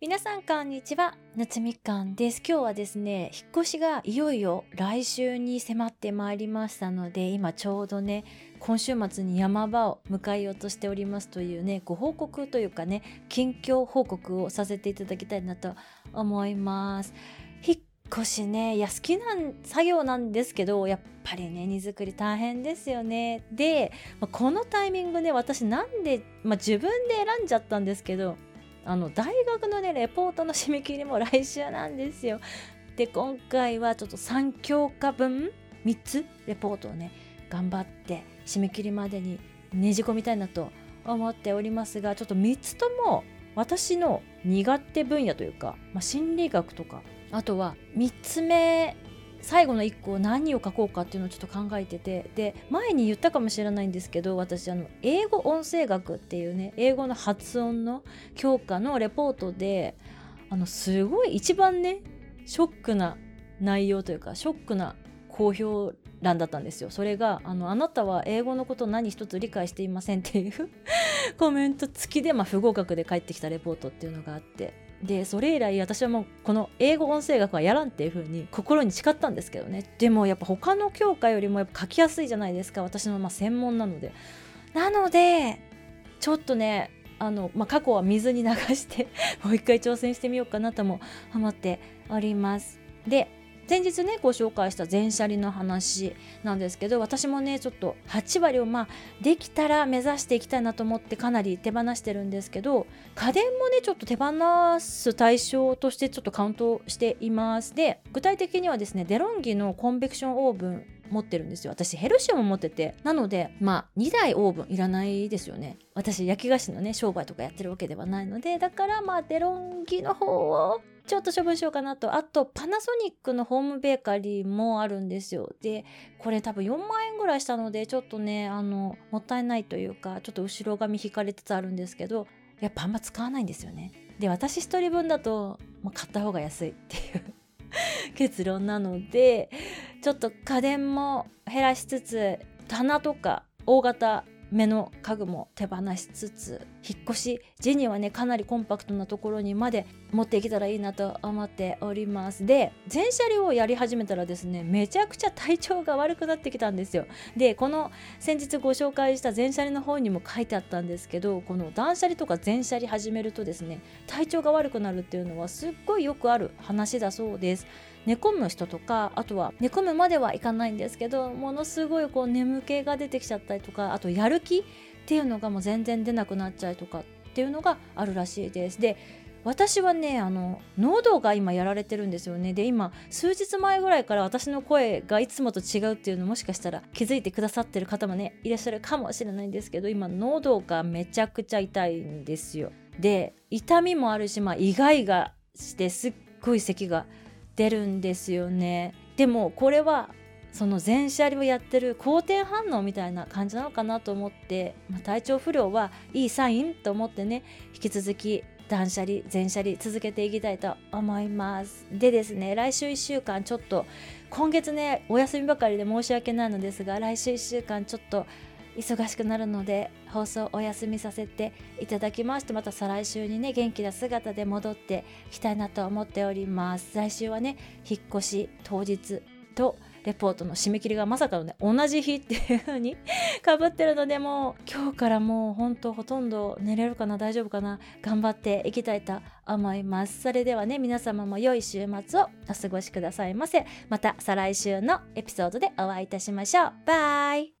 皆さんこんにちは。夏みかんです。今日はですね引っ越しがいよいよ来週に迫ってまいりましたので今ちょうどね今週末に山場を迎えようとしておりますというねご報告というかね近況報告をさせていただきたいなと思います。引っ越しねいや好きな作業なんですけどやっぱりね荷造り大変ですよね。で、このタイミングで私なんで、まあ、自分で選んじゃったんですけどあの大学のねレポートの締め切りも来週なんですよ。で今回はちょっと3教科分3つレポートをね頑張って締め切りまでにねじ込みたいなと思っておりますがちょっと3つとも私の苦手分野というか、まあ、心理学とかあとは3つ目最後の1個何を書こうかっていうのをちょっと考えててで前に言ったかもしれないんですけど私あの英語音声学っていうね英語の発音の強化のレポートであのすごい一番ねショックな内容というかショックな公表欄だったんですよ。それがあの「あなたは英語のこと何一つ理解していません」っていう コメント付きで、まあ、不合格で返ってきたレポートっていうのがあって。でそれ以来私はもうこの英語音声学はやらんっていう風に心に誓ったんですけどね。でもやっぱ他の教科よりもやっぱ書きやすいじゃないですか。私のま専門なので。なのでちょっとねあの、まあ、過去は水に流してもう一回挑戦してみようかなとも思っております。で前日ねご紹介した全車輪の話なんですけど私もねちょっと8割をまあできたら目指していきたいなと思ってかなり手放してるんですけど家電もねちょっと手放す対象としてちょっとカウントしています。で具体的にはですねデロンギのコンベクションオーブン持ってるんですよ私ヘルシオも持っててなのでまあ2台オーブンいらないですよね私焼き菓子のね商売とかやってるわけではないのでだからまあデロンギの方をちょっと処分しようかなと。あと、パナソニックのホームベーカリーもあるんですよ。で、これ多分4万円ぐらいしたので、ちょっとね、あの、もったいないというか、ちょっと後ろ髪引かれつつあるんですけど、やっぱあんま使わないんですよね。で、私一人分だと、もう買った方が安いっていう 結論なので、ちょっと家電も減らしつつ、棚とか大型目の家具も手放しつつ引っ越し時にはねかなりコンパクトなところにまで持っていけたらいいなと思っております。で全車両をやり始めたらですねめちゃくちゃ体調が悪くなってきたんですよ。でこの先日ご紹介した全車輪の方にも書いてあったんですけどこの断捨離とか全車輪始めるとですね体調が悪くなるっていうのはすっごいよくある話だそうです。寝込む人とかあとは寝込むまではいかないんですけどものすごいこう眠気が出てきちゃったりとかあとやる気っていうのがもう全然出なくなっちゃうとかっていうのがあるらしいです。で私はねあの喉が今やられてるんですよねで今数日前ぐらいから私の声がいつもと違うっていうのもしかしたら気づいてくださってる方もねいらっしゃるかもしれないんですけど今喉がめちゃくちゃ痛いんですよで痛みもあるしまあイガイガしてすっごい咳が出るんですよね。でもこれはその全車輪をやってる好転反応みたいな感じなのかなと思って、まあ、体調不良はいいサインと思ってね引き続き断捨離全車輪続けていきたいと思います。でですね来週1週間ちょっと今月ねお休みばかりで申し訳ないのですが来週1週間ちょっと忙しくなるので放送お休みさせていただきましてまた再来週にね元気な姿で戻ってきたいなと思っております。来週はね引っ越し当日とレポートの締め切りがまさかのね同じ日っていう風に かぶってるのでもう今日からもうほんとほとんど寝れるかな大丈夫かな頑張っていきたいと思います。それではね皆様も良い週末をお過ごしくださいませ。また再来週のエピソードでお会いいたしましょう。バイ。